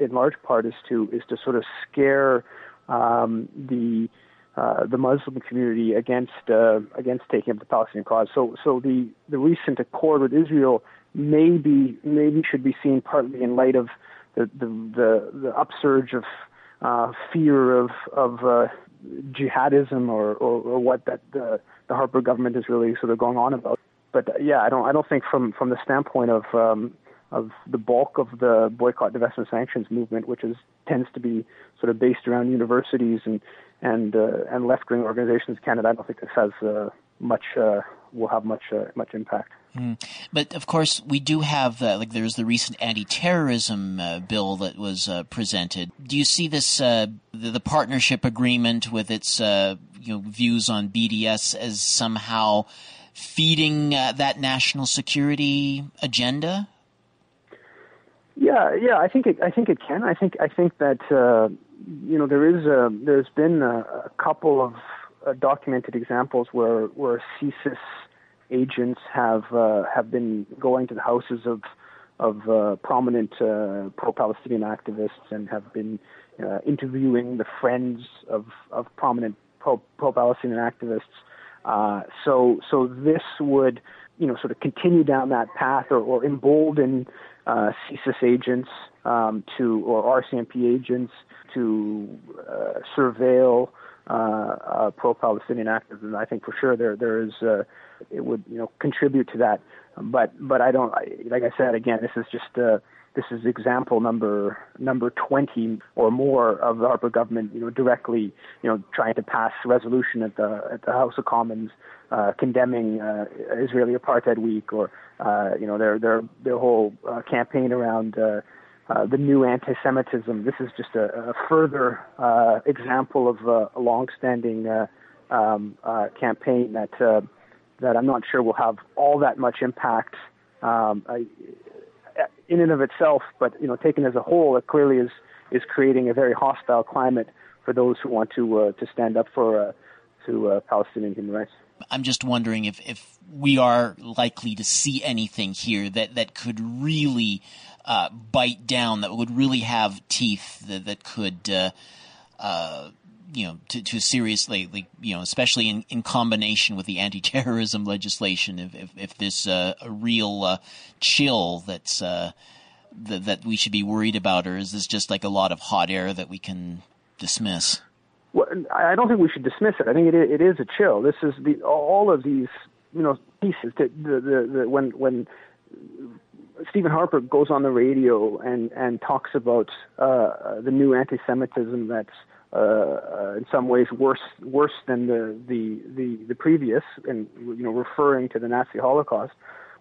in large part, is to is to sort of scare um, the uh, the Muslim community against uh, against taking up the Palestinian cause. So so the the recent accord with Israel maybe maybe should be seen partly in light of the the the, the upsurge of uh, fear of of uh, jihadism or, or, or what that the, the Harper government is really sort of going on about. But uh, yeah, I don't I don't think from from the standpoint of um, of the bulk of the boycott, divestment, sanctions movement, which is tends to be sort of based around universities and and uh, and left wing organizations in Canada. I don't think this has uh, much uh, will have much uh, much impact. Mm. But of course, we do have uh, like there's the recent anti-terrorism uh, bill that was uh, presented. Do you see this uh, the, the, partnership agreement with its uh, you know views on BDS as somehow feeding uh, that national security agenda? Yeah, yeah, I think it. I think it can. I think. I think that you know there is a, there's been a, a couple of documented examples where where CSIS agents have uh, have been going to the houses of of uh, prominent uh, pro-Palestinian activists and have been uh, interviewing the friends of of prominent pro- pro-Palestinian activists. Uh, so so this would you know sort of continue down that path or, or embolden uh, CSIS agents um, to or RCMP agents to uh, surveil uh, pro-Palestinian activists, and I think for sure there there is uh, it would you know contribute to that. But but I don't like I said again. This is just uh, this is example number number 20 or more of the Harper government you know directly you know trying to pass resolution at the at the House of Commons uh, condemning uh, Israeli apartheid week or uh, you know their their their whole uh, campaign around uh, the new anti-Semitism. This is just a, a further uh, example of a long-standing uh, um, uh, campaign that that I'm not sure will have all that much impact um, in and of itself, but you know, taken as a whole, it clearly is is creating a very hostile climate for those who want to to stand up for to Palestinian human rights. I'm just wondering if, if we are likely to see anything here that, that could really uh, bite down, that would really have teeth, that, that could, uh, uh, you know, to, to seriously, like, you know, especially in, in combination with the anti-terrorism *laughs* legislation, if, if, if there's a, real uh, chill that's uh, that, that we should be worried about, or is this just like a lot of hot air that we can dismiss? well, I don't think we should dismiss it. I think it it is a chill. This is the all of these you know pieces. The, the, the, the when when Stephen Harper goes on the radio and and talks about uh, the new anti-Semitism that's uh, uh, in some ways worse worse than the, the the the previous, and you know referring to the Nazi Holocaust.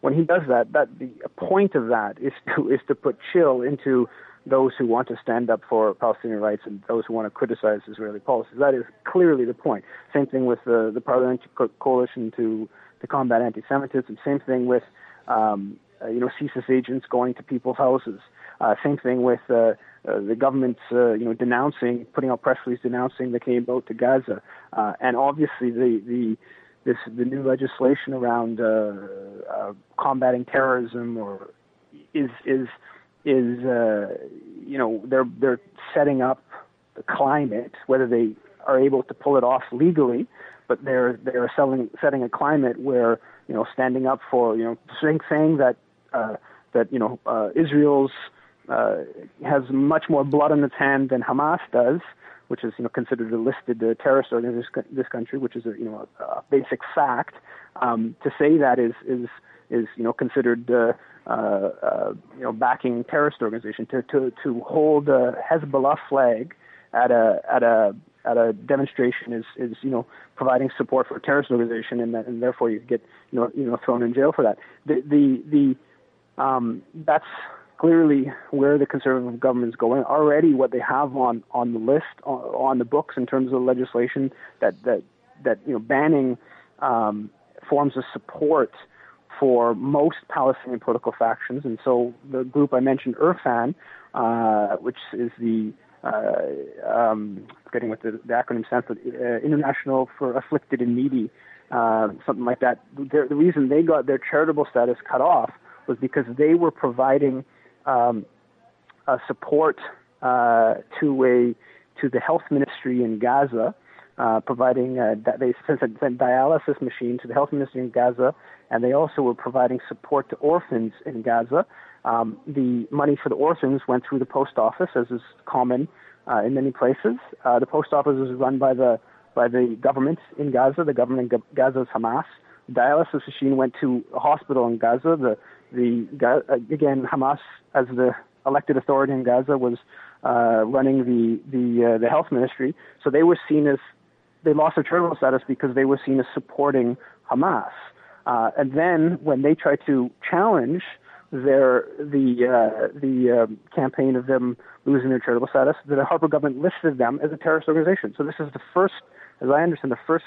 When he does that, that the point of that is to is to put chill into those who want to stand up for Palestinian rights and those who want to criticize Israeli policies. That is clearly the point. Same thing with the, the Parliamentary Coalition to, to combat anti-Semitism. Same thing with um, uh, you know, CSIS agents going to people's houses. Uh, same thing with uh, uh, the government, uh, you know, denouncing, putting out press releases denouncing the Canadian boat to Gaza, uh, and obviously the the this the new legislation around uh, uh, combating terrorism or is is is uh, you know they're they're setting up the climate whether they are able to pull it off legally, but they're they're selling, setting a climate where you know standing up for you know saying saying that uh, that you know uh, Israel's uh, has much more blood on its hand than Hamas does, which is you know considered a listed uh, terrorist organization in this country, which is a you know a, a basic fact. Um, to say that is is is you know considered uh, uh, uh, you know backing terrorist organization. To to to hold a Hezbollah flag at a at a at a demonstration is is you know providing support for a terrorist organization, and, that, and therefore you get you know you know thrown in jail for that. The the the um, that's clearly where the conservative government is going. Already, what they have on on the list on, on the books in terms of legislation that that that you know banning um, forms of support for most Palestinian political factions. And so the group I mentioned, Irfan, uh, which is the uh, um, getting what the, the acronym stands for, uh, International for Afflicted and Needy, uh, something like that. The, the reason they got their charitable status cut off was because they were providing um, support uh, to a to the health ministry in Gaza, uh, providing uh, they sent a dialysis machine to the health ministry in Gaza, and they also were providing support to orphans in Gaza. Um, the money for the orphans went through the post office, as is common uh, in many places. Uh, the post office is run by the by the government in Gaza. The government in Gaza is Hamas. The dialysis machine went to a hospital in Gaza. The the again Hamas as the elected authority in Gaza was uh, running the the uh, the health ministry. So they were seen as they lost their charitable status because they were seen as supporting Hamas. Uh, and then when they tried to challenge their the uh, the um, campaign of them losing their charitable status, the Harper government listed them as a terrorist organization. So this is the first, as I understand, the first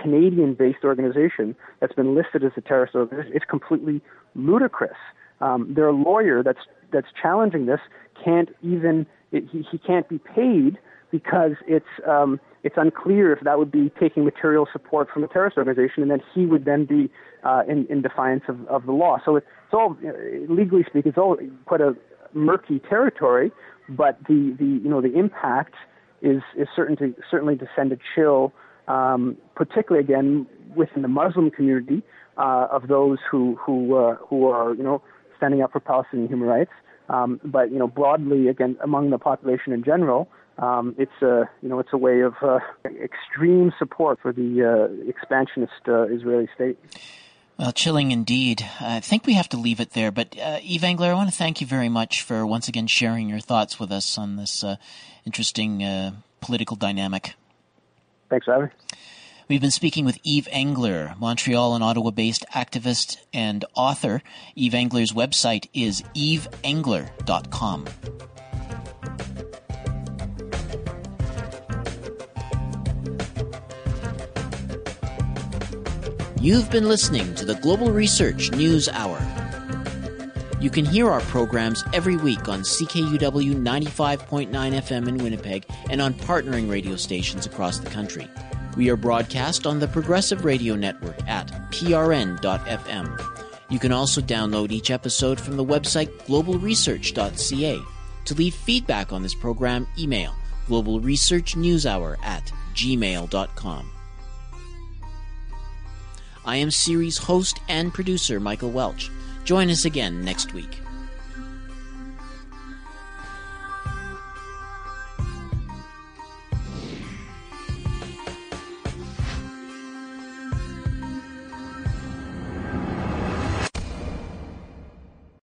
Canadian-based organization that's been listed as a terrorist organization. It's completely ludicrous. Um, their lawyer that's that's challenging this can't even it, he, he can't be paid because it's um, it's unclear if that would be taking material support from a terrorist organization, and then he would then be uh, in, in defiance of, of the law. So it's all, legally speaking, it's all quite a murky territory. But the, the you know the impact is is certain to, certainly to send a chill, um, particularly again within the Muslim community uh, of those who who uh, who are you know standing up for Palestinian human rights. Um, but you know broadly again among the population in general, um, it's a you know it's a way of uh, extreme support for the uh, expansionist uh, Israeli state. Well, chilling indeed. I think we have to leave it there. But uh, Yves Engler, I want to thank you very much for once again sharing your thoughts with us on this interesting political dynamic. Thanks, Abby. We've been speaking with Yves Engler, Montreal and Ottawa based activist and author. Yves Engler's website is yvesengler.com. You've been listening to the Global Research News Hour. You can hear our programs every week on CKUW 95.9 FM in Winnipeg and on partnering radio stations across the country. We are broadcast on the Progressive Radio Network at prn.fm. You can also download each episode from the website globalresearch.ca. To leave feedback on this program, email globalresearchnewshour at gmail.com. I am series host and producer Michael Welch. Join us again next week.